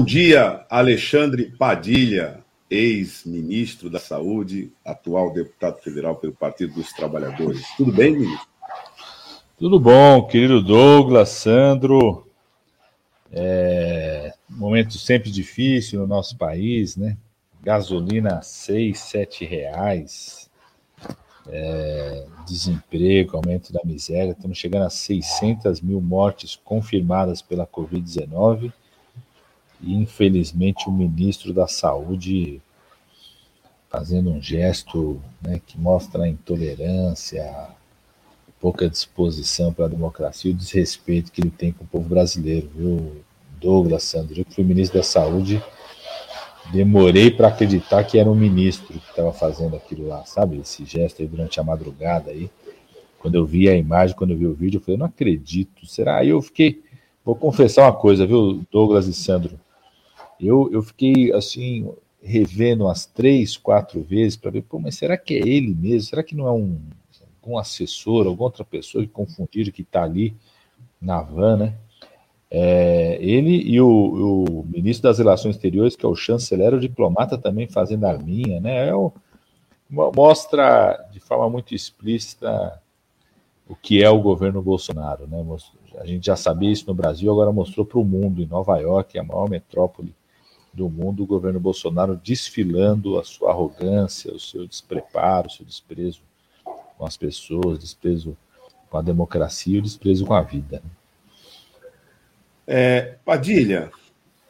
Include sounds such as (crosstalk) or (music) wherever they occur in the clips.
Bom dia, Alexandre Padilha, ex-ministro da Saúde, atual deputado federal pelo Partido dos Trabalhadores. Tudo bem, ministro? Tudo bom, querido Douglas, Sandro. É, momento sempre difícil no nosso país, né? Gasolina seis, sete reais, é, desemprego, aumento da miséria. Estamos chegando a 600 mil mortes confirmadas pela Covid-19 e infelizmente o ministro da Saúde fazendo um gesto né, que mostra a intolerância, pouca disposição para a democracia e o desrespeito que ele tem com o povo brasileiro, viu, Douglas Sandro? Eu fui ministro da Saúde, demorei para acreditar que era um ministro que estava fazendo aquilo lá, sabe? Esse gesto aí durante a madrugada aí. Quando eu vi a imagem, quando eu vi o vídeo, eu falei, não acredito, será? Aí eu fiquei, vou confessar uma coisa, viu, Douglas e Sandro? Eu, eu fiquei assim, revendo umas três, quatro vezes para ver, pô, mas será que é ele mesmo? Será que não é um, um assessor, alguma outra pessoa que confundiram que está ali na van, né? É, ele e o, o, ministro das Relações Exteriores, que é o chanceler, o diplomata também fazendo arminha, né? É o, mostra de forma muito explícita o que é o governo Bolsonaro, né? A gente já sabia isso no Brasil, agora mostrou para o mundo, em Nova York, a maior metrópole do mundo, o governo Bolsonaro desfilando a sua arrogância, o seu despreparo, o seu desprezo com as pessoas, desprezo com a democracia e o desprezo com a vida. Né? É, Padilha,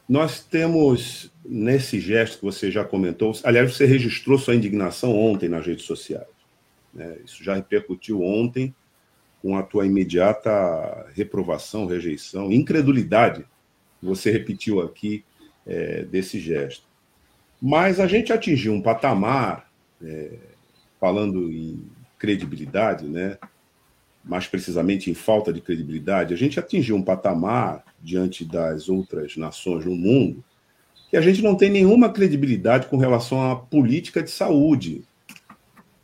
nós temos nesse gesto que você já comentou, aliás, você registrou sua indignação ontem nas redes sociais. Né? Isso já repercutiu ontem com a tua imediata reprovação, rejeição, incredulidade, você repetiu aqui é, desse gesto. Mas a gente atingiu um patamar, é, falando em credibilidade, né? mais precisamente em falta de credibilidade, a gente atingiu um patamar diante das outras nações do mundo que a gente não tem nenhuma credibilidade com relação à política de saúde.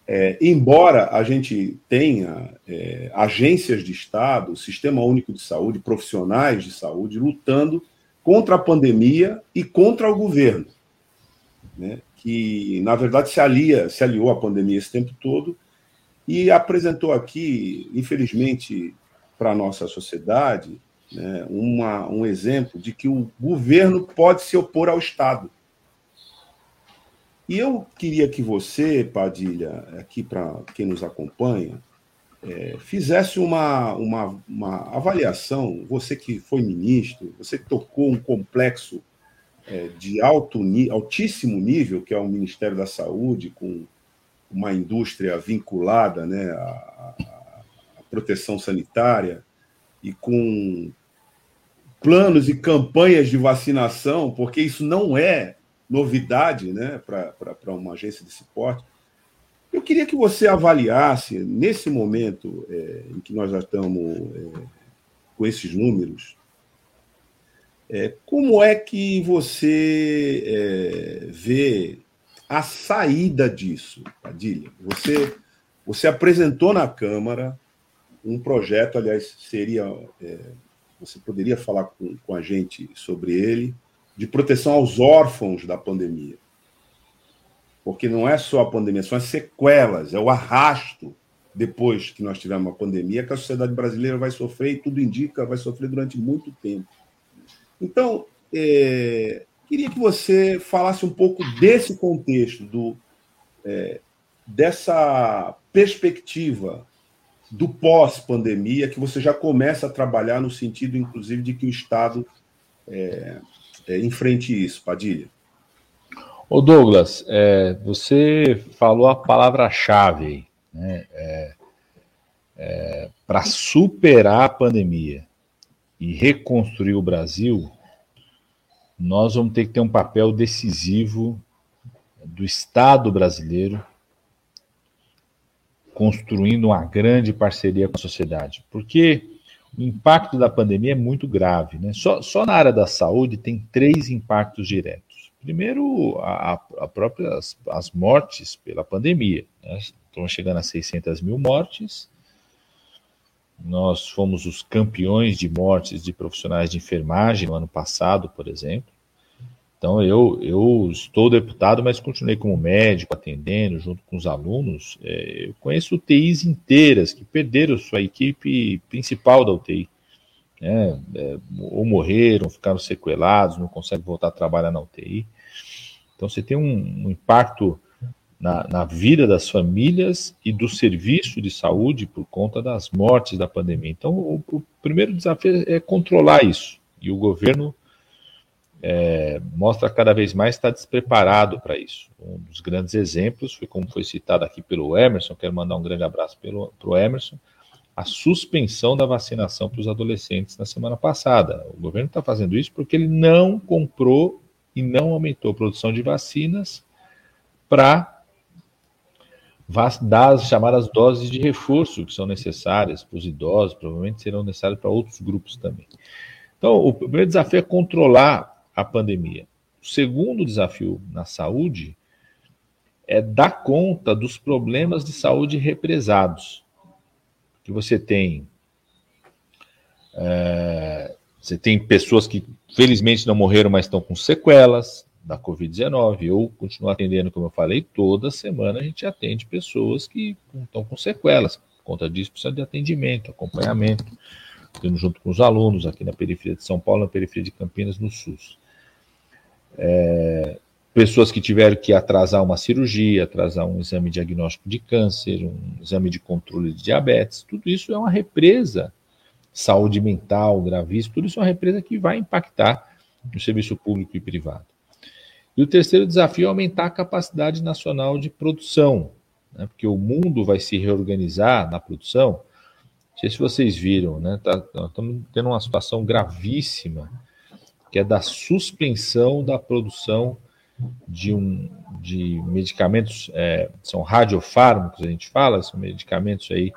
É, embora a gente tenha é, agências de Estado, Sistema Único de Saúde, profissionais de saúde lutando contra a pandemia e contra o governo, né, que na verdade se alia, se aliou à pandemia esse tempo todo e apresentou aqui, infelizmente, para a nossa sociedade, né, uma, um exemplo de que o governo pode se opor ao Estado. E eu queria que você, Padilha, aqui para quem nos acompanha, é, fizesse uma, uma, uma, avaliação, você que foi ministro, você que tocou um complexo é, de alto, altíssimo nível, que é o Ministério da Saúde, com uma indústria vinculada né, à, à proteção sanitária e com planos e campanhas de vacinação, porque isso não é novidade né, para uma agência desse porte. Eu queria que você avaliasse, nesse momento é, em que nós já estamos é, com esses números, é, como é que você é, vê a saída disso, Padilha? Você, você apresentou na Câmara um projeto, aliás, seria. É, você poderia falar com, com a gente sobre ele, de proteção aos órfãos da pandemia porque não é só a pandemia, são as sequelas, é o arrasto depois que nós tivermos uma pandemia que a sociedade brasileira vai sofrer e tudo indica vai sofrer durante muito tempo. Então, é, queria que você falasse um pouco desse contexto, do, é, dessa perspectiva do pós-pandemia, que você já começa a trabalhar no sentido, inclusive, de que o Estado é, é enfrente isso, Padilha. Ô Douglas, é, você falou a palavra-chave né, é, é, para superar a pandemia e reconstruir o Brasil, nós vamos ter que ter um papel decisivo do Estado brasileiro construindo uma grande parceria com a sociedade, porque o impacto da pandemia é muito grave. Né? Só, só na área da saúde tem três impactos diretos. Primeiro, a, a própria, as, as, mortes pela pandemia. Né? Estão chegando a 600 mil mortes. Nós fomos os campeões de mortes de profissionais de enfermagem no ano passado, por exemplo. Então, eu, eu estou deputado, mas continuei como médico, atendendo, junto com os alunos. É, eu conheço UTIs inteiras que perderam sua equipe principal da UTI. Né? É, ou morreram, ficaram sequelados, não conseguem voltar a trabalhar na UTI. Então, você tem um, um impacto na, na, vida das famílias e do serviço de saúde por conta das mortes da pandemia. Então, o, o primeiro desafio é controlar isso. E o governo é, mostra cada vez mais estar despreparado para isso. Um dos grandes exemplos foi como foi citado aqui pelo Emerson, quero mandar um grande abraço para o Emerson, a suspensão da vacinação para os adolescentes na semana passada. O governo está fazendo isso porque ele não comprou e não aumentou a produção de vacinas para dar as chamadas doses de reforço que são necessárias para os idosos, provavelmente serão necessárias para outros grupos também. Então, o primeiro desafio é controlar a pandemia. O segundo desafio na saúde é dar conta dos problemas de saúde represados. Que você tem. É, você tem pessoas que felizmente não morreram, mas estão com sequelas da Covid-19. Eu continuo atendendo, como eu falei, toda semana a gente atende pessoas que estão com sequelas. Por conta disso, precisa de atendimento, acompanhamento. Tendo junto com os alunos aqui na periferia de São Paulo, na periferia de Campinas, no SUS é, pessoas que tiveram que atrasar uma cirurgia, atrasar um exame diagnóstico de câncer, um exame de controle de diabetes, tudo isso é uma represa. Saúde mental gravíssima, tudo isso é uma represa que vai impactar no serviço público e privado. E o terceiro desafio é aumentar a capacidade nacional de produção, né, porque o mundo vai se reorganizar na produção. Não sei se vocês viram, né, tá, estamos tendo uma situação gravíssima que é da suspensão da produção de, um, de medicamentos, é, são radiofármacos, a gente fala, são medicamentos aí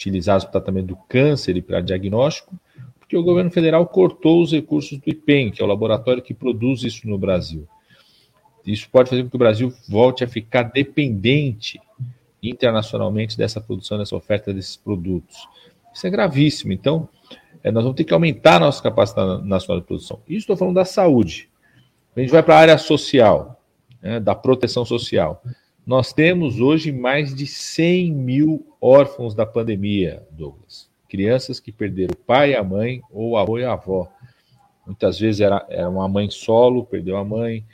utilizados para tratamento do câncer e para diagnóstico, porque o governo federal cortou os recursos do IPEM, que é o laboratório que produz isso no Brasil. Isso pode fazer com que o Brasil volte a ficar dependente internacionalmente dessa produção, dessa oferta desses produtos. Isso é gravíssimo. Então, é, nós vamos ter que aumentar a nossa capacidade nacional de produção. Isso estou falando da saúde. A gente vai para a área social, né, da proteção social. Nós temos hoje mais de 100 mil órfãos da pandemia, Douglas. Crianças que perderam o pai, a mãe, ou o avô e a avó. Muitas vezes era, era uma mãe solo, perdeu a mãe.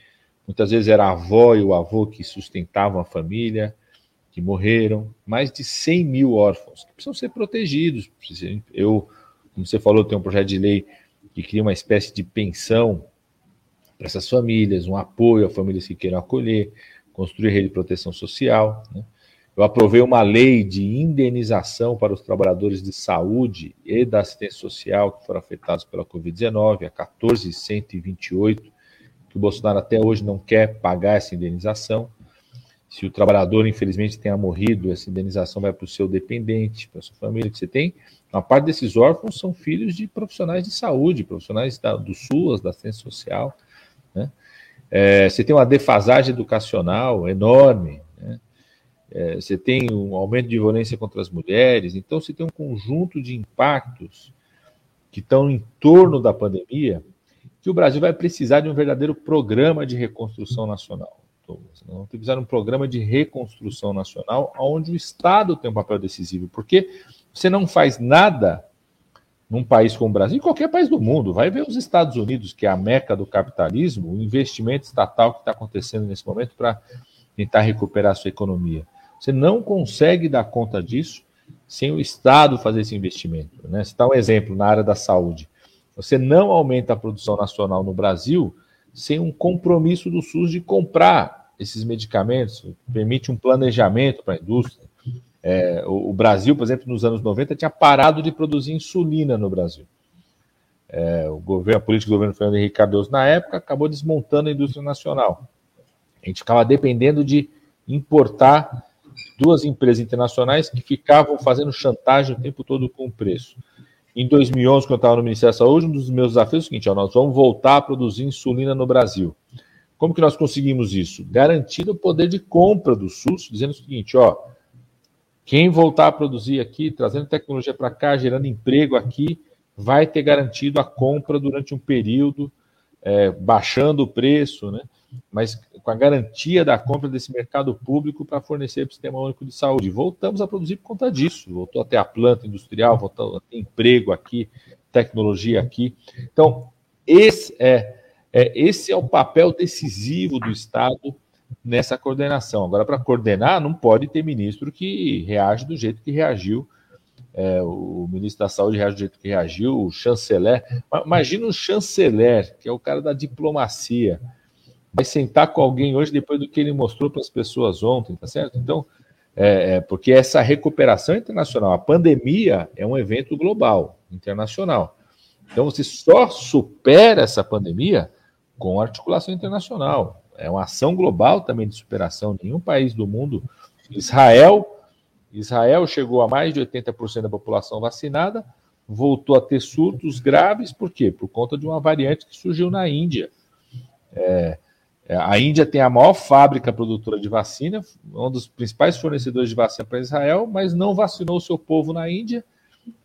Muitas vezes era a avó e o avô que sustentavam a família, que morreram. Mais de 100 mil órfãos que precisam ser protegidos. Eu como você falou, tem um projeto de lei que cria uma espécie de pensão para essas famílias, um apoio a famílias que queiram acolher, construir rede de proteção social. Né? Eu aprovei uma lei de indenização para os trabalhadores de saúde e da assistência social que foram afetados pela Covid-19, a 14128, que o Bolsonaro até hoje não quer pagar essa indenização. Se o trabalhador, infelizmente, tenha morrido, essa indenização vai para o seu dependente, para a sua família que você tem. Uma parte desses órfãos são filhos de profissionais de saúde, profissionais da, do SUAS, da assistência social. Né? É, você tem uma defasagem educacional enorme. Né? É, você tem um aumento de violência contra as mulheres. Então, você tem um conjunto de impactos que estão em torno da pandemia que o Brasil vai precisar de um verdadeiro programa de reconstrução nacional. Nós vamos precisar de um programa de reconstrução nacional onde o Estado tem um papel decisivo, porque você não faz nada num país como o Brasil, em qualquer país do mundo, vai ver os Estados Unidos, que é a meca do capitalismo, o investimento estatal que está acontecendo nesse momento para tentar recuperar a sua economia. Você não consegue dar conta disso sem o Estado fazer esse investimento. Né? Dá um exemplo na área da saúde. Você não aumenta a produção nacional no Brasil sem um compromisso do SUS de comprar esses medicamentos, permite um planejamento para a indústria. É, o, o, Brasil, por exemplo, nos anos 90, tinha parado de produzir insulina no Brasil. É, o governo, a política do governo Fernando Henrique Cardoso, na época, acabou desmontando a indústria nacional. A gente ficava dependendo de importar duas empresas internacionais que ficavam fazendo chantagem o tempo todo com o preço. Em 2011, quando eu estava no Ministério da Saúde, um dos meus desafios é o seguinte: ó, nós vamos voltar a produzir insulina no Brasil. Como que nós conseguimos isso? Garantindo o poder de compra do SUS, dizendo o seguinte: ó, quem voltar a produzir aqui, trazendo tecnologia para cá, gerando emprego aqui, vai ter garantido a compra durante um período é, baixando o preço, né? mas com a garantia da compra desse mercado público para fornecer para o Sistema Único de Saúde. Voltamos a produzir por conta disso, voltou a ter a planta industrial, voltou a ter emprego aqui, tecnologia aqui. Então, esse é, é esse é o papel decisivo do Estado nessa coordenação. Agora, para coordenar, não pode ter ministro que reage do jeito que reagiu. É, o ministro da Saúde reage do jeito que reagiu, o chanceler. Imagina o chanceler, que é o cara da diplomacia, vai sentar com alguém hoje depois do que ele mostrou para as pessoas ontem, tá certo? Então, é, é, porque essa recuperação internacional, a pandemia é um evento global, internacional. Então, você só supera essa pandemia com articulação internacional. É uma ação global também de superação. Nenhum país do mundo, Israel, Israel chegou a mais de 80% da população vacinada, voltou a ter surtos graves, por quê? Por conta de uma variante que surgiu na Índia. É, é, a Índia tem a maior fábrica produtora de vacina, um dos principais fornecedores de vacina para Israel, mas não vacinou o seu povo na Índia,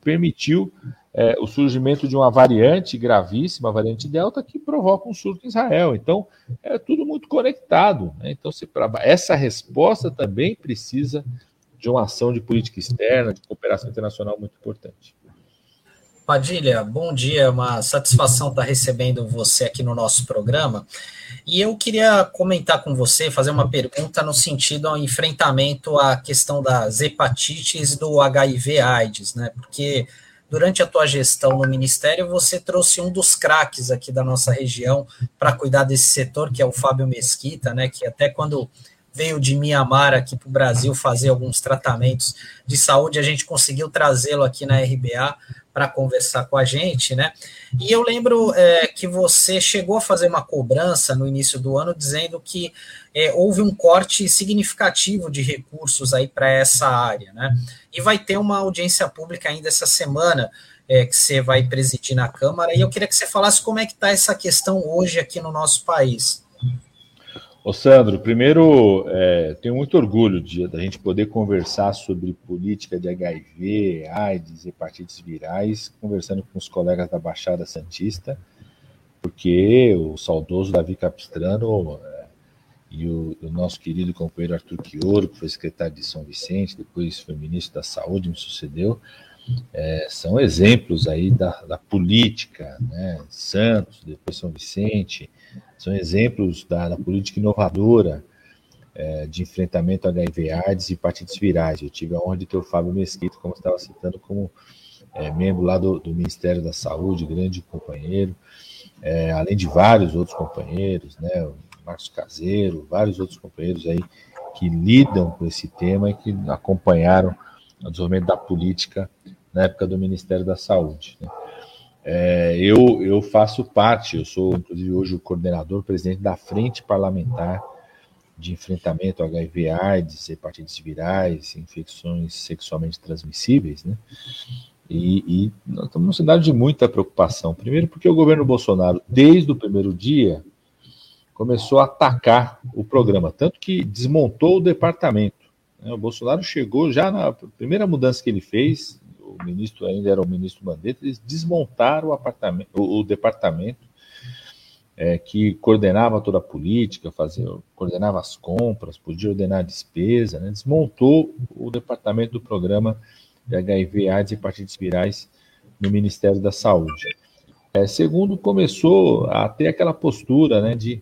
permitiu é, o surgimento de uma variante gravíssima, a variante Delta, que provoca um surto em Israel. Então, é tudo muito conectado. Né? Então, se, pra, essa resposta também precisa de uma ação de política externa, de cooperação internacional muito importante. Padilha, bom dia, uma satisfação estar recebendo você aqui no nosso programa. E eu queria comentar com você, fazer uma pergunta no sentido ao enfrentamento à questão das hepatites do HIV/AIDS, né? Porque durante a tua gestão no Ministério, você trouxe um dos craques aqui da nossa região para cuidar desse setor, que é o Fábio Mesquita, né? Que até quando veio de Mianmar aqui para o Brasil fazer alguns tratamentos de saúde, a gente conseguiu trazê-lo aqui na RBA para conversar com a gente, né? E eu lembro é, que você chegou a fazer uma cobrança no início do ano dizendo que é, houve um corte significativo de recursos aí para essa área, né? E vai ter uma audiência pública ainda essa semana é, que você vai presidir na Câmara, e eu queria que você falasse como é que está essa questão hoje aqui no nosso país. Ô Sandro, primeiro, é, tenho muito orgulho de a gente poder conversar sobre política de HIV, AIDS, hepatites virais, conversando com os colegas da Baixada Santista, porque o saudoso Davi Capistrano é, e o, o, nosso querido companheiro Arthur Quioro, que foi secretário de São Vicente, depois foi ministro da Saúde, me sucedeu, é, são exemplos aí da, da política, né? Santos, depois São Vicente, são exemplos da, da política inovadora é, de enfrentamento a HIV, AIDS e hepatites virais. Eu tive a honra de ter o Fábio Mesquita, como estava citando, como é, membro lá do, do, Ministério da Saúde, grande companheiro, é, além de vários outros companheiros, né, o Marcos Caseiro, vários outros companheiros aí que lidam com esse tema e que acompanharam o desenvolvimento da política na época do Ministério da Saúde. Né. É, eu, eu faço parte, eu sou inclusive hoje o coordenador, presidente da Frente Parlamentar de Enfrentamento ao HIV, AIDS, hepatites virais, infecções sexualmente transmissíveis, né? E, e nós estamos numa cidade de muita preocupação. Primeiro, porque o governo Bolsonaro, desde o primeiro dia, começou a atacar o programa, tanto que desmontou o departamento. Né? O Bolsonaro chegou já na primeira mudança que ele fez, o ministro ainda era o ministro Mandetta, eles desmontaram o, apartamento, o, o departamento é, que coordenava toda a política, fazia, coordenava as compras, podia ordenar a despesa, né? desmontou o departamento do programa de HIV, AIDS e hepatites virais no Ministério da Saúde. É, segundo, começou a ter aquela postura né, de,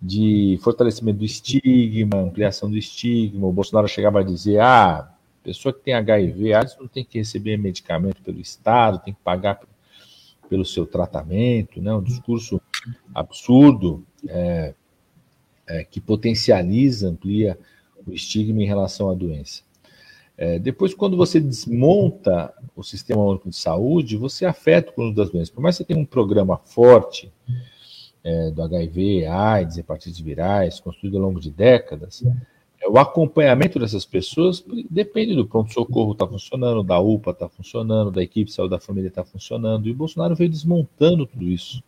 de fortalecimento do estigma, ampliação do estigma. O Bolsonaro chegava a dizer: ah, Pessoa que tem HIV, AIDS não tem que receber medicamento pelo Estado, tem que pagar pelo seu tratamento, né? um discurso absurdo é, é, que potencializa, amplia o estigma em relação à doença. É, depois, quando você desmonta o sistema único de saúde, você afeta o conjunto das doenças. Por mais que você tenha um programa forte é, do HIV, AIDS, hepatites virais, construído ao longo de décadas, o acompanhamento dessas pessoas depende do pronto-socorro estar tá funcionando, da UPA está funcionando, da equipe de saúde da família está funcionando, e o Bolsonaro veio desmontando tudo isso.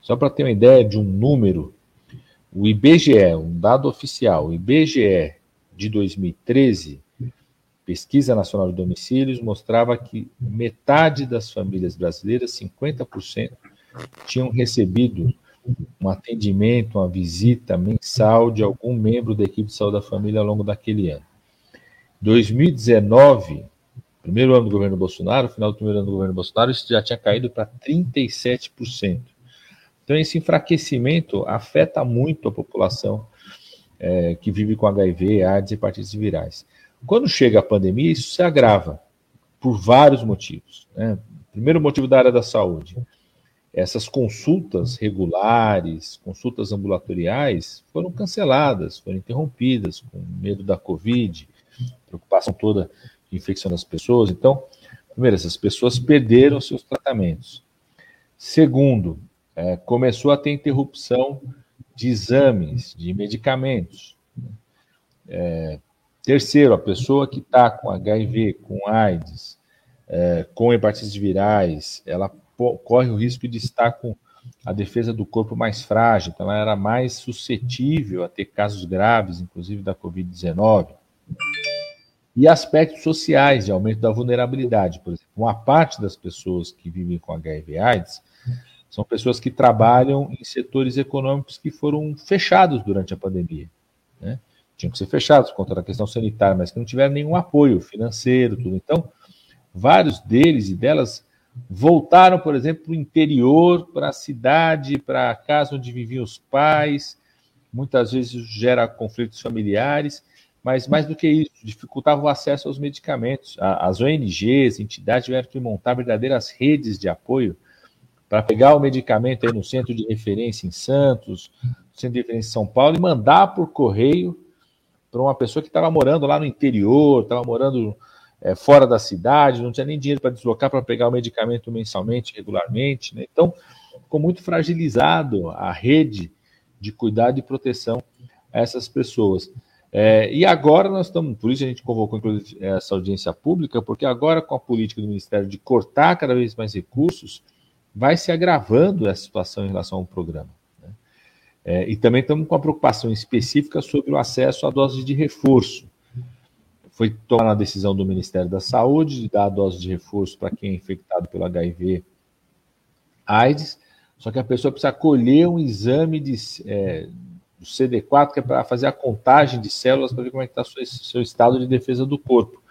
Só para ter uma ideia de um número, o IBGE, um dado oficial, o IBGE de 2013, Pesquisa Nacional de Domicílios, mostrava que metade das famílias brasileiras, 50%, tinham recebido um atendimento, uma visita mensal de algum membro da equipe de saúde da família ao longo daquele ano. 2019, primeiro ano do governo Bolsonaro, final do primeiro ano do governo Bolsonaro, isso já tinha caído para 37%. Então, esse enfraquecimento afeta muito a população é, que vive com HIV, AIDS e hepatites virais. Quando chega a pandemia, isso se agrava por vários motivos. Né? Primeiro motivo da área da saúde. Essas consultas regulares, consultas ambulatoriais, foram canceladas, foram interrompidas com medo da Covid, preocupação toda de infecção das pessoas. Então, primeiro, essas pessoas perderam seus tratamentos. Segundo, é, começou a ter interrupção de exames, de medicamentos. É, terceiro, a pessoa que está com HIV, com AIDS, é, com hepatites virais, ela corre o risco de estar com a defesa do corpo mais frágil, então ela era mais suscetível a ter casos graves, inclusive da Covid-19. E aspectos sociais de aumento da vulnerabilidade, por exemplo, uma parte das pessoas que vivem com HIV/AIDS são pessoas que trabalham em setores econômicos que foram fechados durante a pandemia. Né? Tinham que ser fechados por conta da questão sanitária, mas que não tiveram nenhum apoio financeiro, tudo. Então, vários deles e delas voltaram, por exemplo, para o interior, para a cidade, para a casa onde viviam os pais. Muitas vezes gera conflitos familiares, mas mais do que isso, dificultava o acesso aos medicamentos. As ONGs, entidades tiveram que montar verdadeiras redes de apoio para pegar o medicamento aí no centro de referência em Santos, centro de referência em São Paulo, e mandar por correio para uma pessoa que estava morando lá no interior, estava morando é, fora da cidade, não tinha nem dinheiro para deslocar para pegar o medicamento mensalmente, regularmente. Né? Então, ficou muito fragilizado a rede de cuidado e proteção a essas pessoas. É, e agora nós estamos, por isso a gente convocou inclusive essa audiência pública, porque agora com a política do Ministério de cortar cada vez mais recursos, vai se agravando essa situação em relação ao programa. Né? É, e também estamos com uma preocupação específica sobre o acesso a doses de reforço. Foi tomada a decisão do Ministério da Saúde de dar a dose de reforço para quem é infectado pelo HIV AIDS, só que a pessoa precisa colher um exame de, é, do CD4, que é para fazer a contagem de células para ver como é está o seu estado de defesa do corpo.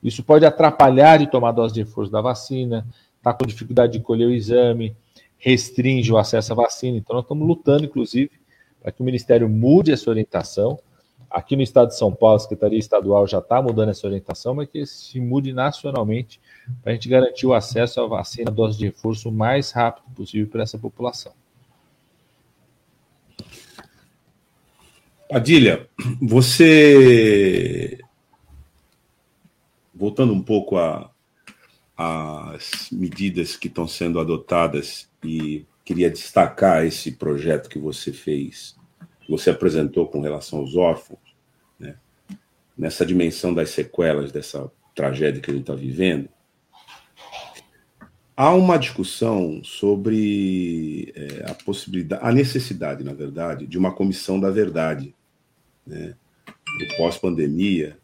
Isso pode atrapalhar de tomar a dose de reforço da vacina, está com dificuldade de colher o exame, restringe o acesso à vacina. Então, nós estamos lutando, inclusive, para que o Ministério mude essa orientação. Aqui no estado de São Paulo, a Secretaria Estadual já está mudando essa orientação, mas que se mude nacionalmente para a gente garantir o acesso à vacina, à dose de reforço, o mais rápido possível para essa população. Padilha, você. Voltando um pouco as medidas que estão sendo adotadas e queria destacar esse projeto que você fez, que você apresentou com relação aos órfãos? Nessa dimensão das sequelas dessa tragédia que a gente está vivendo. Há uma discussão sobre é, a possibilidade, a necessidade, na verdade, de uma comissão da verdade, né? do pós-pandemia,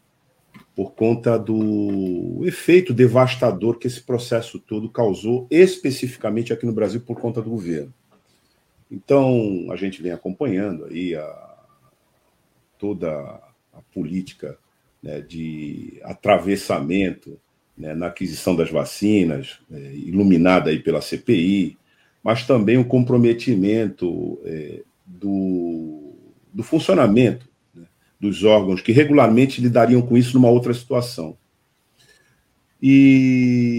por conta do efeito devastador que esse processo todo causou, especificamente aqui no Brasil, por conta do governo. Então, a gente vem acompanhando aí a, toda a política né, de atravessamento né, na aquisição das vacinas, é, iluminada aí pela CPI, mas também o comprometimento é, do, do funcionamento dos órgãos que regularmente lidariam com isso numa outra situação. E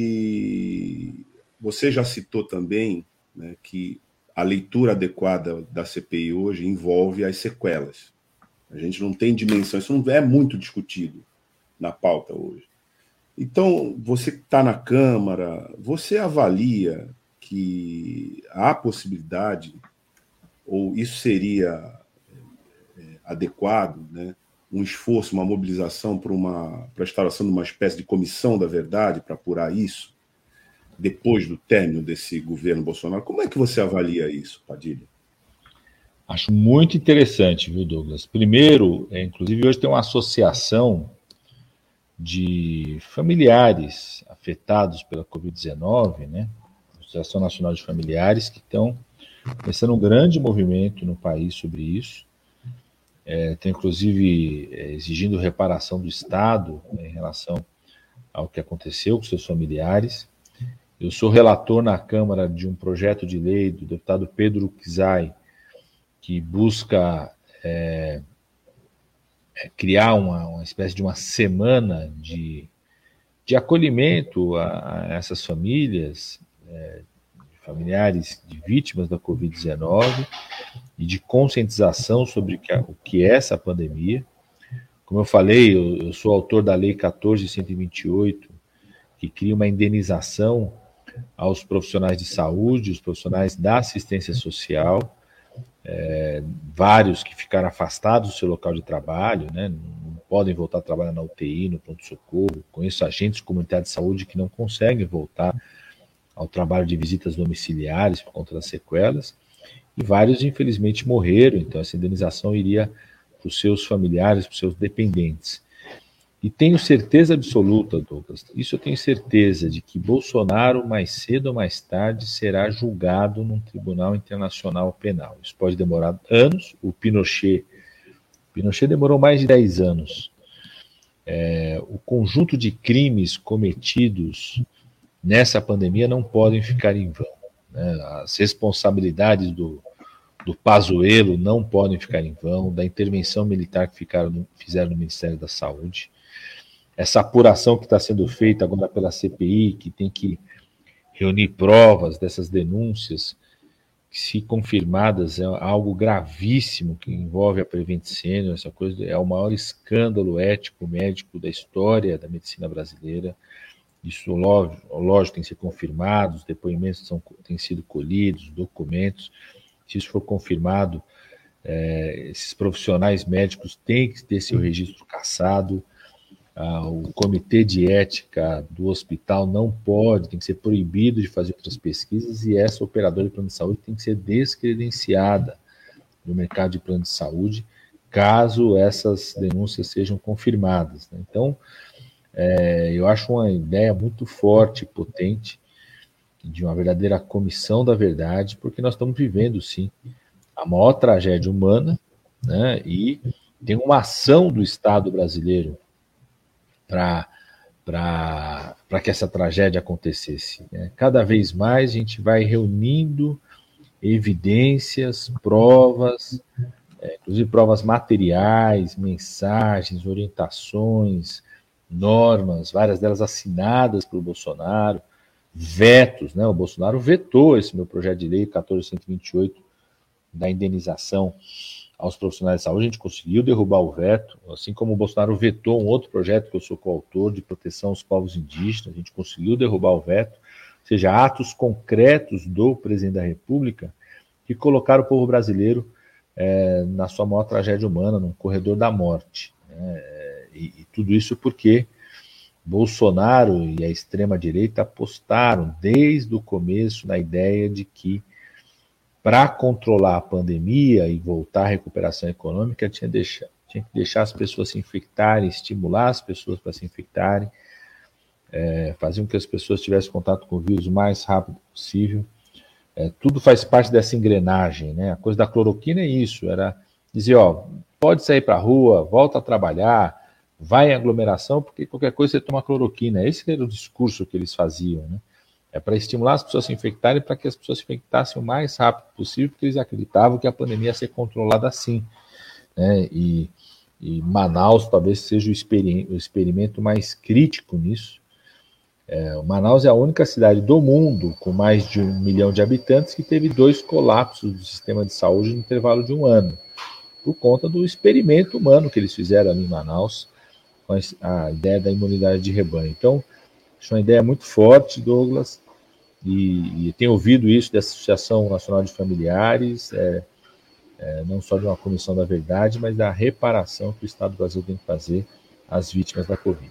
você já citou também né, que a leitura adequada da CPI hoje envolve as sequelas. A gente não tem dimensão, isso não é muito discutido na pauta hoje. Então, você está na Câmara, você avalia que há possibilidade, ou isso seria adequado, né? um esforço, uma mobilização para uma para a instalação de uma espécie de comissão da verdade para apurar isso depois do término desse governo Bolsonaro. Como é que você avalia isso, Padilha? Acho muito interessante, viu, Douglas? Primeiro, é, inclusive hoje tem uma associação de familiares afetados pela Covid-19, né? Associação Nacional de Familiares, que estão começando um grande movimento no país sobre isso. É, tem inclusive é, exigindo reparação do Estado né, em relação ao que aconteceu com seus familiares. Eu sou relator na Câmara de um projeto de lei do deputado Pedro Kizai, que busca é, é, criar uma, uma, espécie de uma semana de, de acolhimento a, a essas famílias, é, familiares de vítimas da Covid-19 e de conscientização sobre o que é essa pandemia. Como eu falei, eu, eu sou autor da Lei 14128, que cria uma indenização aos profissionais de saúde, os profissionais da assistência social, é, vários que ficaram afastados do seu local de trabalho, né, não podem voltar a trabalhar na UTI, no pronto-socorro. Conheço agentes comunitários de saúde que não conseguem voltar ao trabalho de visitas domiciliares por conta das sequelas, e vários, infelizmente, morreram, então essa indenização iria para os seus familiares, para os seus dependentes. E tenho certeza absoluta, Douglas, isso eu tenho certeza de que Bolsonaro, mais cedo ou mais tarde, será julgado num tribunal internacional penal. Isso pode demorar anos. O Pinochet, Pinochet demorou mais de 10 anos. É, o conjunto de crimes cometidos nessa pandemia não podem ficar em vão. Né? As responsabilidades do, do Pazuello não podem ficar em vão, da intervenção militar que ficaram, fizeram no Ministério da Saúde. Essa apuração que está sendo feita agora pela CPI, que tem que reunir provas dessas denúncias, se confirmadas, é algo gravíssimo que envolve a Prevent Senior, essa coisa é o maior escândalo ético médico da história da medicina brasileira. Isso, lógico, lógico tem que ser confirmado, os depoimentos são, têm sido colhidos, documentos. Se isso for confirmado, é, esses profissionais médicos têm que ter seu registro cassado. Ah, o comitê de ética do hospital não pode, tem que ser proibido de fazer outras pesquisas e essa operadora de plano de saúde tem que ser descredenciada do mercado de plano de saúde, caso essas denúncias sejam confirmadas. Né? Então, é, eu acho uma ideia muito forte, potente, de uma verdadeira comissão da verdade, porque nós estamos vivendo, sim, a maior tragédia humana, né? E tem uma ação do Estado brasileiro para que essa tragédia acontecesse. Né? Cada vez mais a gente vai reunindo evidências, provas, é, inclusive provas materiais, mensagens, orientações, normas, várias delas assinadas pelo Bolsonaro, vetos, né? O Bolsonaro vetou esse meu projeto de lei 14128 da indenização aos profissionais de saúde, a gente conseguiu derrubar o veto, assim como o Bolsonaro vetou um outro projeto que eu sou coautor de proteção aos povos indígenas, a gente conseguiu derrubar o veto, ou seja, atos concretos do presidente da República que colocaram o povo brasileiro é, na sua maior tragédia humana, num corredor da morte. Né? E, e tudo isso porque Bolsonaro e a extrema-direita apostaram desde o começo na ideia de que para controlar a pandemia e voltar à recuperação econômica, tinha, deixar, tinha que deixar as pessoas se infectarem, estimular as pessoas para se infectarem, é, fazer com que as pessoas tivessem contato com o vírus o mais rápido possível. É, tudo faz parte dessa engrenagem, né? A coisa da cloroquina é isso, era dizer, ó, pode sair para a rua, volta a trabalhar, vai em aglomeração, porque qualquer coisa você toma cloroquina. Esse era o discurso que eles faziam, né? É para estimular as pessoas a se infectarem, para que as pessoas se infectassem o mais rápido possível, porque eles acreditavam que a pandemia ia ser controlada assim. Né? E, e Manaus talvez seja o, o experimento mais crítico nisso. É, Manaus é a única cidade do mundo com mais de um milhão de habitantes que teve dois colapsos do sistema de saúde no intervalo de um ano, por conta do experimento humano que eles fizeram ali em Manaus, com a ideia da imunidade de rebanho. Então, Acho uma ideia muito forte, Douglas, e, e tenho ouvido isso da Associação Nacional de Familiares, é, é, não só de uma comissão da verdade, mas da reparação que o Estado do Brasil tem que fazer às vítimas da Covid.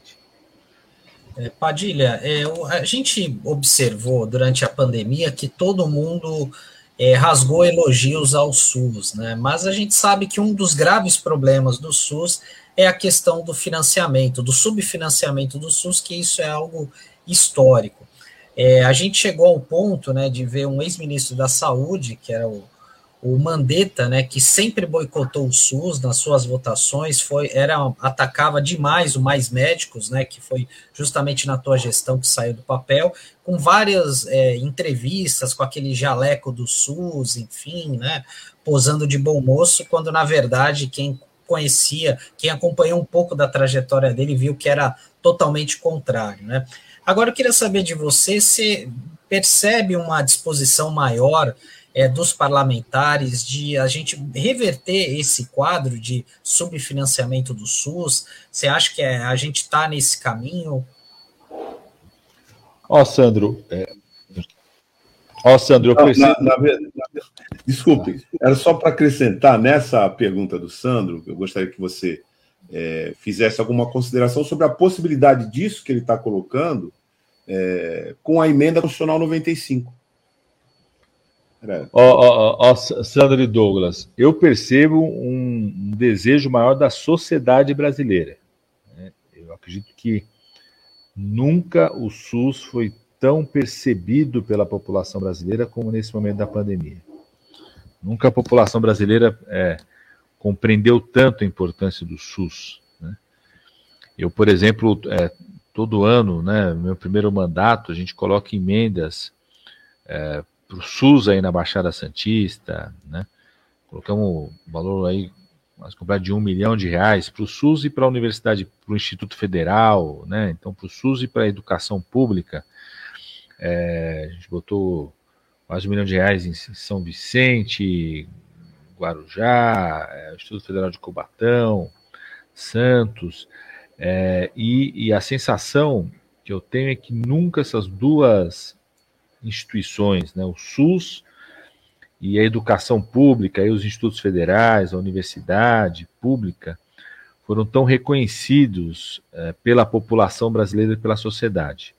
É, Padilha, é, a gente observou durante a pandemia que todo mundo é, rasgou elogios ao SUS, né? Mas a gente sabe que um dos graves problemas do SUS é a questão do financiamento, do subfinanciamento do SUS, que isso é algo histórico. É, a gente chegou ao ponto né, de ver um ex-ministro da Saúde, que era o, o Mandetta, né, que sempre boicotou o SUS nas suas votações, foi era atacava demais o Mais Médicos, né, que foi justamente na tua gestão que saiu do papel, com várias é, entrevistas com aquele jaleco do SUS, enfim, né, posando de bom moço, quando na verdade quem conhecia, quem acompanhou um pouco da trajetória dele viu que era totalmente contrário, né. Agora eu queria saber de você se percebe uma disposição maior é, dos parlamentares de a gente reverter esse quadro de subfinanciamento do SUS? Você acha que é, a gente está nesse caminho? Ó, oh, Sandro, é... Ó, oh, Sandro, eu preciso... Na, na, na, desculpe, era só para acrescentar nessa pergunta do Sandro, eu gostaria que você é, fizesse alguma consideração sobre a possibilidade disso que ele está colocando é, com a emenda constitucional 95. Ó, ó, ó, Sandra e Douglas, eu percebo um, um desejo maior da sociedade brasileira. Né? Eu acredito que nunca o SUS foi tão percebido pela população brasileira como nesse momento da pandemia. Nunca a população brasileira é, compreendeu tanto a importância do SUS. Né? Eu, por exemplo, é, todo ano, né, meu primeiro mandato, a gente coloca emendas é, para o SUS aí na Baixada Santista, né? Colocamos um valor aí mais comprar de um milhão de reais para o SUS e para a Universidade, para o Instituto Federal, né? Então, para o SUS e para a educação pública, é, a gente botou quase um milhão de reais em São Vicente, Guarujá, é, Instituto Federal de Cubatão, Santos, é, e, e a sensação que eu tenho é que nunca essas duas instituições, né, o SUS e a educação pública, e os institutos federais, a universidade pública, foram tão reconhecidos eh, pela população brasileira e pela sociedade.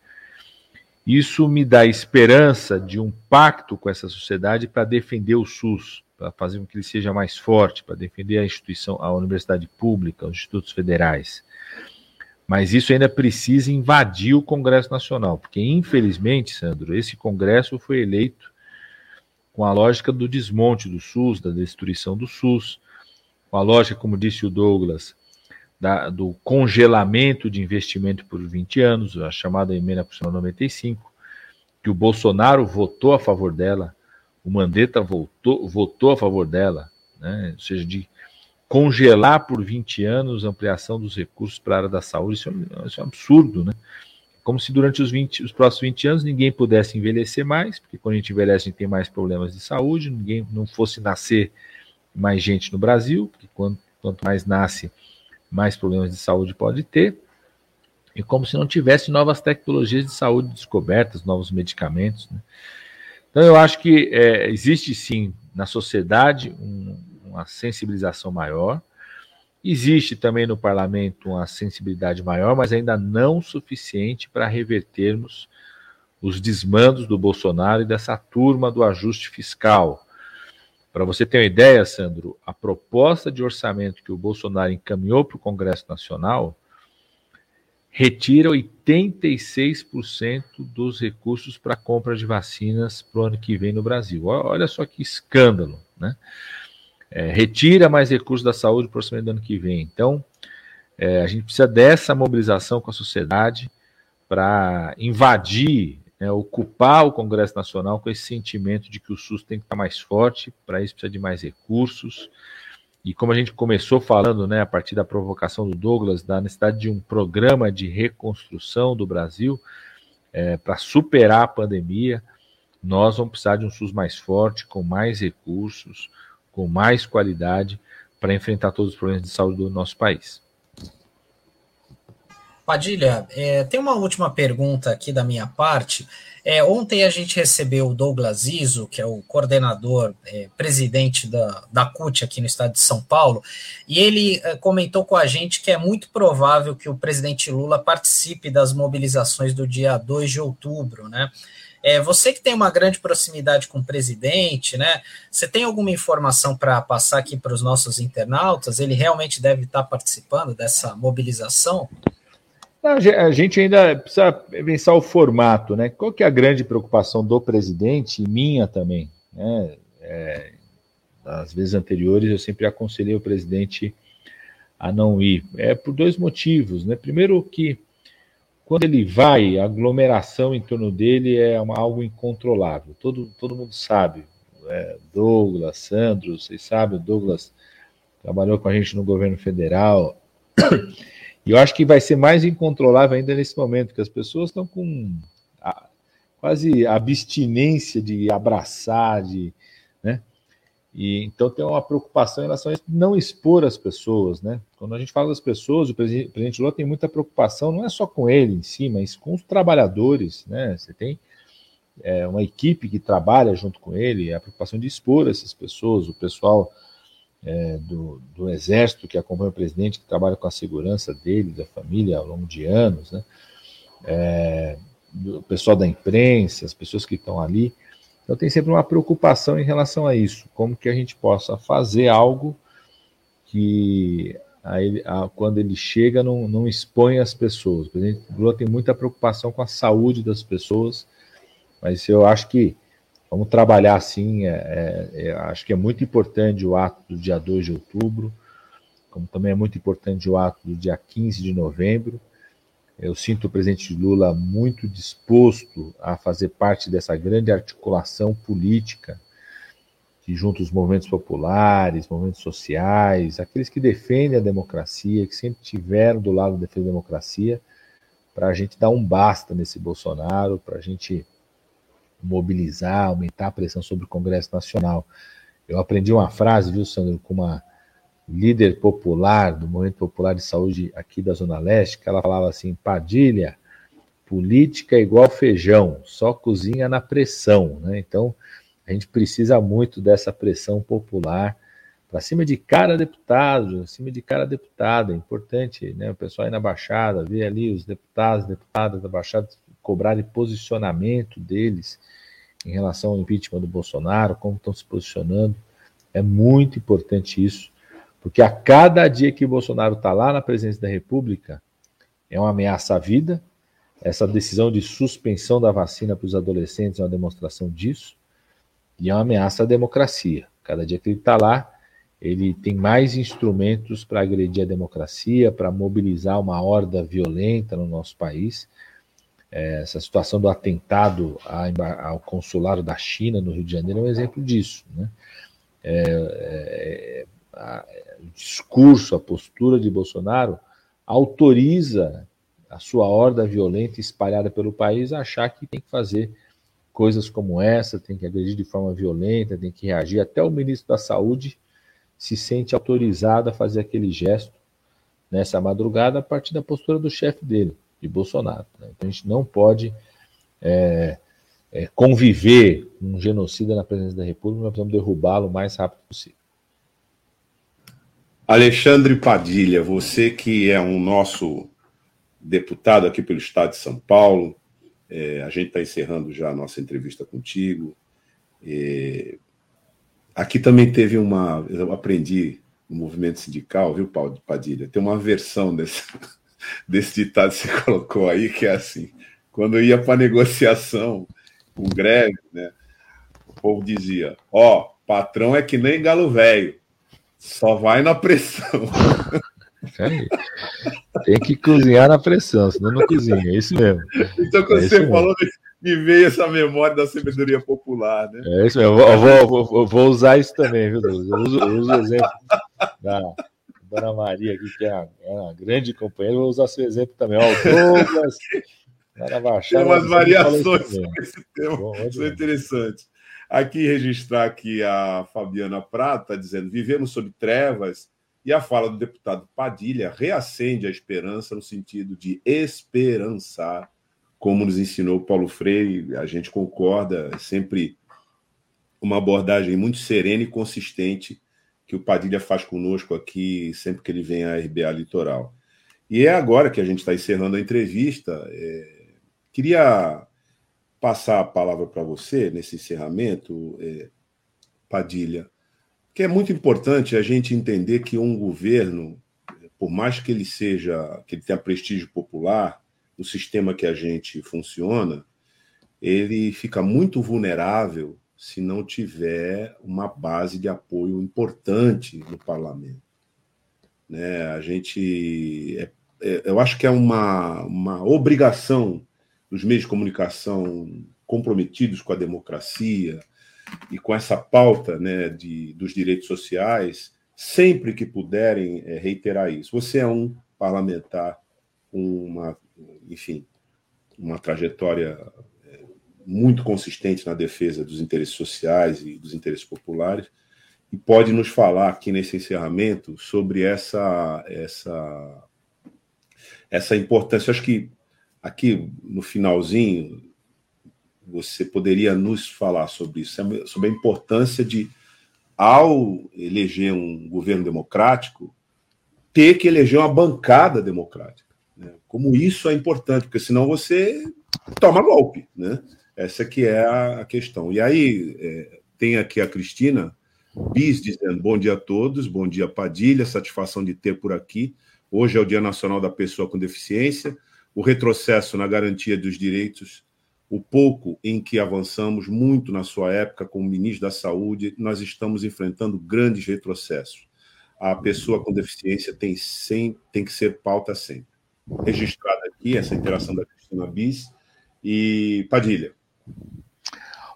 Isso me dá esperança de um pacto com essa sociedade para defender o SUS, para fazer com que ele seja mais forte, para defender a instituição, a universidade pública, os institutos federais. Mas isso ainda precisa invadir o Congresso Nacional, porque infelizmente, Sandro, esse Congresso foi eleito com a lógica do desmonte do SUS, da destruição do SUS, com a lógica, como disse o Douglas, da, do congelamento de investimento por 20 anos, a chamada emenda constitucional 95, que o Bolsonaro votou a favor dela, o Mandetta votou, votou a favor dela, né? ou seja, de congelar por 20 anos a ampliação dos recursos para a área da saúde, isso é, isso é um absurdo, né? Como se durante os, 20, os próximos 20 anos ninguém pudesse envelhecer mais, porque quando a gente envelhece a gente tem mais problemas de saúde, ninguém não fosse nascer mais gente no Brasil, porque quanto, quanto mais nasce, mais problemas de saúde pode ter, e como se não tivesse novas tecnologias de saúde descobertas, novos medicamentos. Né? Então eu acho que é, existe sim na sociedade um, uma sensibilização maior. Existe também no parlamento uma sensibilidade maior, mas ainda não suficiente para revertermos os desmandos do Bolsonaro e dessa turma do ajuste fiscal. Para você ter uma ideia, Sandro, a proposta de orçamento que o Bolsonaro encaminhou para o Congresso Nacional retira 86% dos recursos para compra de vacinas para o ano que vem no Brasil. Olha só que escândalo, né? é, retira mais recursos da saúde para o orçamento do ano que vem. Então, é, a gente precisa dessa mobilização com a sociedade para invadir, né, ocupar o Congresso Nacional com esse sentimento de que o SUS tem que estar mais forte, para isso precisa de mais recursos. E como a gente começou falando, né, a partir da provocação do Douglas, da necessidade de um programa de reconstrução do Brasil é, para superar a pandemia, nós vamos precisar de um SUS mais forte, com mais recursos, com mais qualidade para enfrentar todos os problemas de saúde do nosso país. Padilha, é, tem uma última pergunta aqui da minha parte. É, ontem a gente recebeu o Douglas Iso, que é o coordenador, é, presidente da, da CUT aqui no estado de São Paulo, e ele é, comentou com a gente que é muito provável que o presidente Lula participe das mobilizações do dia 2 de outubro, né? É, você que tem uma grande proximidade com o presidente, né? Você tem alguma informação para passar aqui para os nossos internautas? Ele realmente deve estar participando dessa mobilização? A gente ainda precisa pensar o formato, né? Qual que é a grande preocupação do presidente e minha também? Né? É, vezes anteriores eu sempre aconselhei o presidente a não ir. É por dois motivos, né? Primeiro que quando ele vai, a aglomeração em torno dele é uma, algo incontrolável. Todo, todo mundo sabe. É, Douglas, Sandro, vocês sabem, o Douglas trabalhou com a gente no governo federal. E eu acho que vai ser mais incontrolável ainda nesse momento, que as pessoas estão com a, quase abstinência de abraçar, de, né? E então tem uma preocupação em relação a isso, não expor as pessoas, né? Quando a gente fala das pessoas, o presidente, o presidente Lula tem muita preocupação, não é só com ele em si, mas com os trabalhadores, né? Você tem é, uma equipe que trabalha junto com ele, a preocupação de expor essas pessoas, o pessoal é, do, do, Exército que acompanha o presidente, que trabalha com a segurança dele, da família ao longo de anos, né? É, o pessoal da imprensa, as pessoas que estão ali. Então tem sempre uma preocupação em relação a isso, como que a gente possa fazer algo que a ele, a, quando ele chega não, não expõe as pessoas. O presidente Lula tem muita preocupação com a saúde das pessoas, mas eu acho que Vamos trabalhar assim. É, é, acho que é muito importante o ato do dia 2 de outubro, como também é muito importante o ato do dia 15 de novembro. Eu sinto o presidente Lula muito disposto a fazer parte dessa grande articulação política que junta os movimentos populares, movimentos sociais, aqueles que defendem a democracia, que sempre tiveram do lado da defesa da democracia, para a gente dar um basta nesse Bolsonaro, para a gente mobilizar, aumentar a pressão sobre o Congresso Nacional. Eu aprendi uma frase, viu, Sandro, com uma líder popular do Movimento Popular de Saúde aqui da Zona Leste, que ela falava assim: Padilha, política é igual feijão, só cozinha na pressão. Né? Então, a gente precisa muito dessa pressão popular para cima de cada deputado, acima de cada deputada. É importante, né? O pessoal aí na Baixada, ver ali os deputados, deputadas da Baixada cobrarem posicionamento deles em relação ao impeachment do Bolsonaro, como estão se posicionando. É muito importante isso, porque a cada dia que o Bolsonaro está lá na presidência da República, é uma ameaça à vida. Essa decisão de suspensão da vacina para os adolescentes é uma demonstração disso, e é uma ameaça à democracia. Cada dia que ele está lá, ele tem mais instrumentos para agredir a democracia, para mobilizar uma horda violenta no nosso país. É, essa situação do atentado ao consulado da China no Rio de Janeiro é um exemplo disso. Né? É, é, a, o discurso, a postura de Bolsonaro autoriza a sua horda violenta espalhada pelo país a achar que tem que fazer coisas como essa, tem que agredir de forma violenta, tem que reagir. Até o ministro da Saúde se sente autorizado a fazer aquele gesto nessa madrugada a partir da postura do chefe dele de Bolsonaro. Né? Então a gente não pode é, é, conviver com um genocida na presença da República, nós precisamos derrubá-lo o mais rápido possível. Alexandre Padilha, você que é um nosso deputado aqui pelo Estado de São Paulo, é, a gente está encerrando já a nossa entrevista contigo. É, aqui também teve uma. Eu aprendi no movimento sindical, viu, Padilha? Tem uma versão desse, desse ditado que você (laughs) colocou aí, que é assim: quando eu ia para negociação com greve, né, o povo dizia: Ó, oh, patrão é que nem galo velho, só vai na pressão. Tem que cozinhar na pressão, senão não cozinha, é isso mesmo. Então, quando é você falou, me veio essa memória da sabedoria popular, né? É isso mesmo, eu vou, vou, vou, vou usar isso também, viu, Douglas? Eu uso, eu uso o exemplo da, Dona Maria aqui, que é uma, é uma grande companheira, vou usar seu exemplo também. Ó, o Douglas, Baixada, Tem umas variações sobre esse tema, Bom, são interessantes. Aqui registrar que a Fabiana Prata dizendo: vivemos sob trevas, e a fala do deputado Padilha reacende a esperança no sentido de esperançar, como nos ensinou Paulo Freire, a gente concorda, é sempre uma abordagem muito serena e consistente que o Padilha faz conosco aqui sempre que ele vem à RBA Litoral. E é agora que a gente está encerrando a entrevista. É... Queria passar a palavra para você nesse encerramento, é... Padilha, que é muito importante a gente entender que um governo por mais que ele seja, que ele tenha prestígio popular, no sistema que a gente funciona, ele fica muito vulnerável se não tiver uma base de apoio importante no parlamento. Né? A gente, é, é, eu acho que é uma, uma obrigação dos meios de comunicação comprometidos com a democracia e com essa pauta né, de, dos direitos sociais, sempre que puderem é, reiterar isso. Você é um parlamentar com uma, enfim, uma trajetória muito consistente na defesa dos interesses sociais e dos interesses populares e pode nos falar aqui nesse encerramento sobre essa essa essa importância. Eu acho que aqui no finalzinho você poderia nos falar sobre isso, sobre a importância de ao eleger um governo democrático ter que eleger uma bancada democrática. Né? Como isso é importante, porque senão você toma golpe, né? Essa que é a questão. E aí é, tem aqui a Cristina Bis dizendo bom dia a todos, bom dia Padilha, satisfação de ter por aqui. Hoje é o Dia Nacional da Pessoa com Deficiência, o retrocesso na garantia dos direitos, o pouco em que avançamos muito na sua época como ministro da Saúde, nós estamos enfrentando grandes retrocessos. A pessoa com deficiência tem, sem, tem que ser pauta sempre. Registrada aqui essa interação da Cristina Bis e Padilha.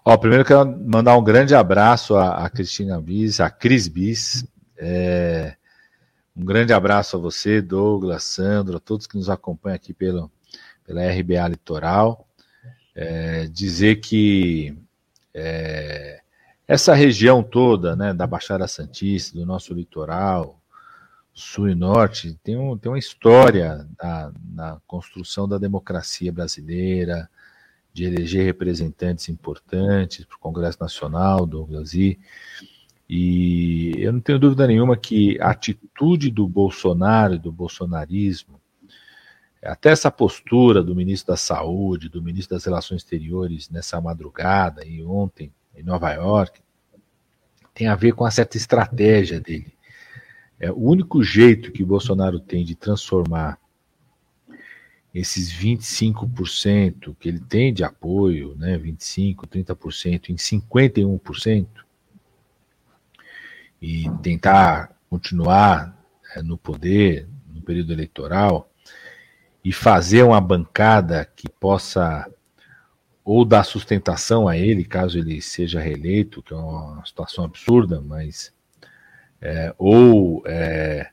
Ó, primeiro quero mandar um grande abraço à, à Cristina Bis, à Cris Bis. É, um grande abraço a você, Douglas, Sandro, a todos que nos acompanham aqui pelo, pela RBA Litoral. É, dizer que é, essa região toda, né, da Baixada Santista, do nosso litoral, sul e norte, tem, um, tem uma história na, na construção da democracia brasileira, de eleger representantes importantes para o Congresso Nacional, Douglas, e, e eu não tenho dúvida nenhuma que a atitude do Bolsonaro e do bolsonarismo, até essa postura do ministro da Saúde, do ministro das Relações Exteriores nessa madrugada e ontem em Nova York, tem a ver com a certa estratégia dele. É o único jeito que Bolsonaro tem de transformar esses 25% que ele tem de apoio, né, 25%, 30%, em 51%, e tentar continuar é, no poder no período eleitoral e fazer uma bancada que possa ou dar sustentação a ele, caso ele seja reeleito, que é uma situação absurda, mas é, ou é,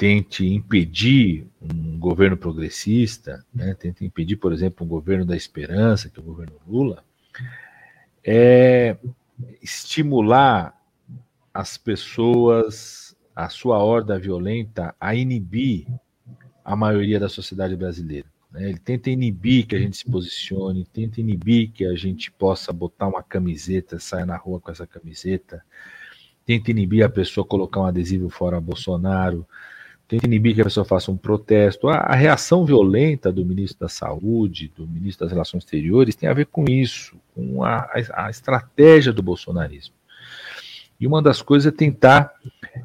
tente impedir um governo progressista, né, tente impedir, por exemplo, um governo da esperança, que é o governo Lula, é estimular as pessoas, a sua horda violenta, a inibir a maioria da sociedade brasileira. Né? Ele tenta inibir que a gente se posicione, tenta inibir que a gente possa botar uma camiseta, saia na rua com essa camiseta, tenta inibir a pessoa colocar um adesivo fora Bolsonaro, tenta inibir que a pessoa faça um protesto. A, a, reação violenta do ministro da Saúde, do ministro das Relações Exteriores, tem a ver com isso, com a, a, a estratégia do bolsonarismo. E uma das coisas é tentar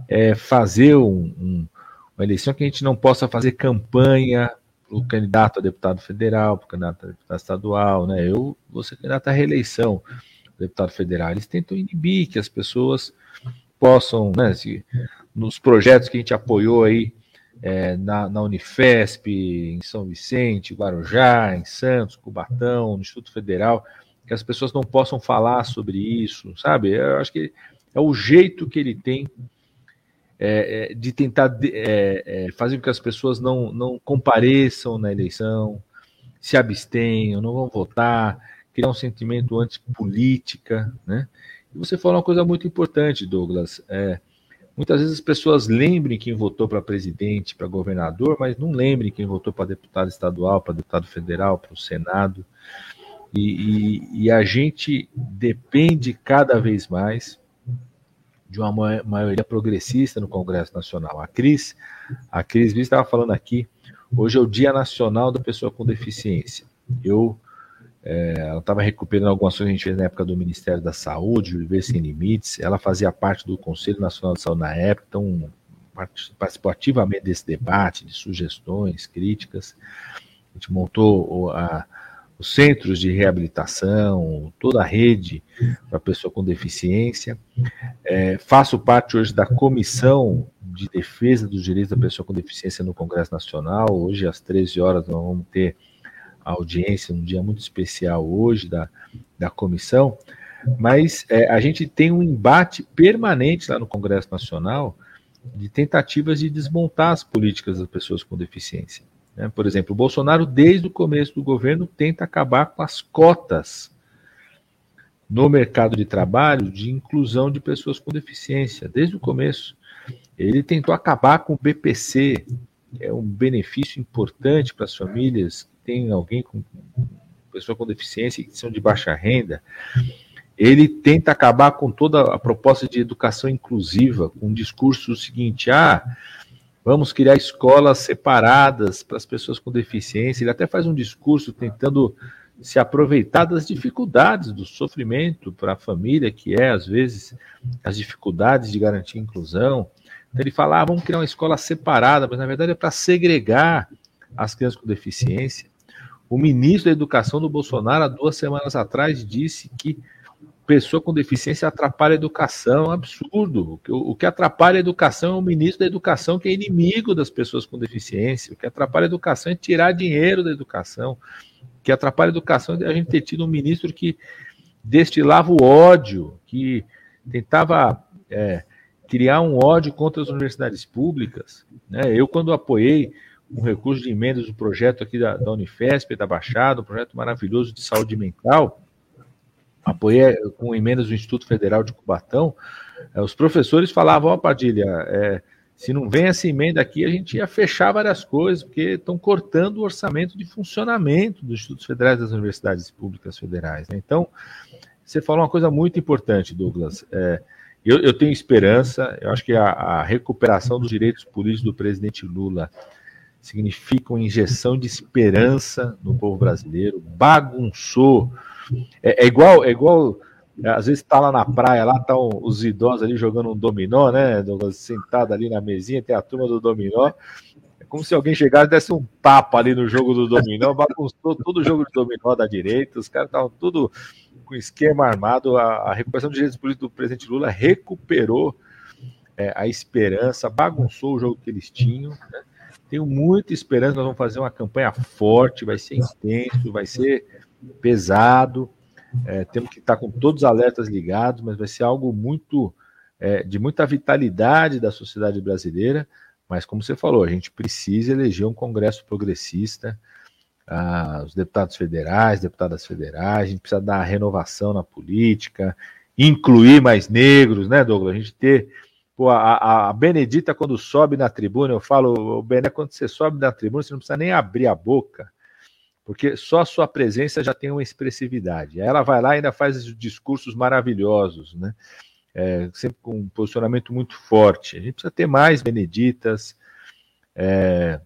é, fazer um, um, uma eleição que a gente não possa fazer campanha para o candidato a deputado federal, para o candidato a deputado estadual. Né? Eu vou ser candidato à reeleição deputado federal. Eles tentam inibir que as pessoas possam, né, se, nos projetos que a gente apoiou aí é, na, na, Unifesp, em São Vicente, Guarujá, em Santos, Cubatão, no Instituto Federal, que as pessoas não possam falar sobre isso, sabe? Eu acho que é o jeito que ele tem é, é, de tentar de, é, é, fazer com que as pessoas não, não compareçam na eleição, se abstenham, não vão votar, criar um sentimento antipolítica, né? E você falou uma coisa muito importante, Douglas. É, Muitas vezes as pessoas lembrem quem votou para presidente, para governador, mas não lembrem quem votou para deputado estadual, para deputado federal, para o Senado. E, e, e, a gente depende cada vez mais de uma maioria progressista no Congresso Nacional. A Cris, a Cris estava falando aqui, hoje é o Dia Nacional da Pessoa com Deficiência. Eu é, ela estava recuperando algumas coisas que a gente fez na época do Ministério da Saúde, Viver Sem Limites. Ela fazia parte do Conselho Nacional de Saúde na época, então participou ativamente desse debate, de sugestões, críticas. A gente montou a, os centros de reabilitação, toda a rede para pessoa com deficiência. É, faço parte hoje da comissão de defesa dos direitos da pessoa com deficiência no Congresso Nacional. Hoje, às 13 horas, nós vamos ter a audiência, um dia muito especial hoje da, da comissão. Mas é, a gente tem um embate permanente lá no Congresso Nacional de tentativas de desmontar as políticas das pessoas com deficiência. Né? Por exemplo, o Bolsonaro, desde o começo do governo, tenta acabar com as cotas no mercado de trabalho de inclusão de pessoas com deficiência, desde o começo. Ele tentou acabar com o BPC, que é um benefício importante para as famílias têm alguém com pessoa com deficiência que são de baixa renda. Ele tenta acabar com toda a proposta de educação inclusiva, com um discurso seguinte: ah, Vamos criar escolas separadas para as pessoas com deficiência. Ele até faz um discurso tentando se aproveitar das dificuldades do sofrimento para a família, que é, às vezes, as dificuldades de garantir inclusão. Então, ele fala: ah, vamos criar uma escola separada, mas na verdade é para segregar as crianças com deficiência. O ministro da Educação do Bolsonaro, há duas semanas atrás, disse que pessoa com deficiência atrapalha a educação, é absurdo. O que atrapalha a educação é o ministro da Educação, que é inimigo das pessoas com deficiência. O que atrapalha a educação é tirar dinheiro da educação. O que atrapalha a educação é a gente ter tido um ministro que destilava o ódio, que tentava é, criar um ódio contra as universidades públicas. Né? Eu, quando apoiei um recurso de emendas do projeto aqui da, da Unifesp, da Baixada, um projeto maravilhoso de saúde mental, apoiei com emendas do Instituto Federal de Cubatão, é, os professores falavam, ó, oh, Padilha, é, se não vem essa emenda aqui, a gente ia fechar várias coisas, porque estão cortando o orçamento de funcionamento dos institutos federais das universidades públicas federais. Né? Então, você falou uma coisa muito importante, Douglas. É, eu, eu, tenho esperança, eu acho que a, a, recuperação dos direitos políticos do presidente Lula significa uma injeção de esperança no povo brasileiro, bagunçou é, é igual, é igual. Às vezes tá lá na praia, lá estão tá os idosos ali jogando um dominó, né? Sentado ali na mesinha, tem a turma do dominó. É como se alguém chegasse e desse um tapa ali no jogo do dominó, bagunçou todo o jogo de dominó da direita, os caras estavam tudo com esquema armado. A, a recuperação de direitos políticos do presidente Lula recuperou é, a esperança, bagunçou o jogo que eles tinham. Né? Tenho muita esperança, nós vamos fazer uma campanha forte, vai ser intenso, vai ser pesado. É, temos que estar com todos os alertas ligados, mas vai ser algo muito é, de muita vitalidade da sociedade brasileira. Mas, como você falou, a gente precisa eleger um Congresso progressista, ah, os deputados federais, deputadas federais, a gente precisa dar renovação na política, incluir mais negros, né, Douglas? A gente ter. Pô, a, a Benedita, quando sobe na tribuna, eu falo, Bené, quando você sobe na tribuna, você não precisa nem abrir a boca porque só a sua presença já tem uma expressividade. Ela vai lá e ainda faz discursos maravilhosos, né? É, sempre com um posicionamento muito forte. A gente precisa ter mais Beneditas, é,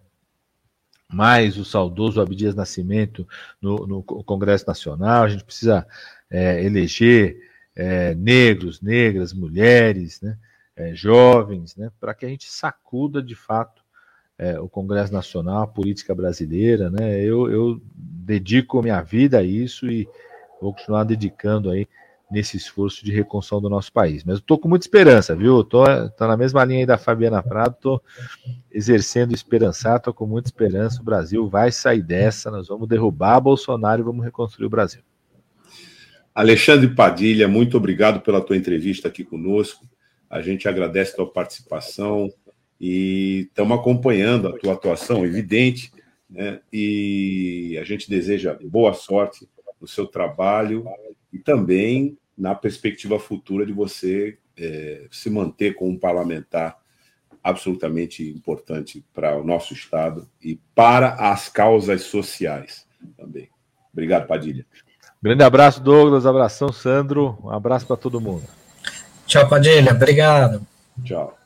mais o saudoso Abdias Nascimento no, no Congresso Nacional, a gente precisa é, eleger é, negros, negras, mulheres, né, é, jovens, né, para que a gente sacuda de fato é, o Congresso Nacional, a política brasileira, né? Eu, eu dedico minha vida a isso e vou continuar dedicando aí nesse esforço de reconstrução do nosso país. Mas eu tô com muita esperança, viu? Tô, tô na mesma linha aí da Fabiana Prado, tô exercendo esperançar, tô com muita esperança. O Brasil vai sair dessa, nós vamos derrubar Bolsonaro e vamos reconstruir o Brasil. Alexandre Padilha, muito obrigado pela tua entrevista aqui conosco. A gente agradece a tua participação, e estamos acompanhando a tua atuação, evidente, né? e a gente deseja boa sorte no seu trabalho e também na perspectiva futura de você é, se manter como um parlamentar absolutamente importante para o nosso Estado e para as causas sociais também. Obrigado, Padilha. Grande abraço, Douglas. Abração, Sandro. Um abraço para todo mundo. Tchau, Padilha. Obrigado. Tchau.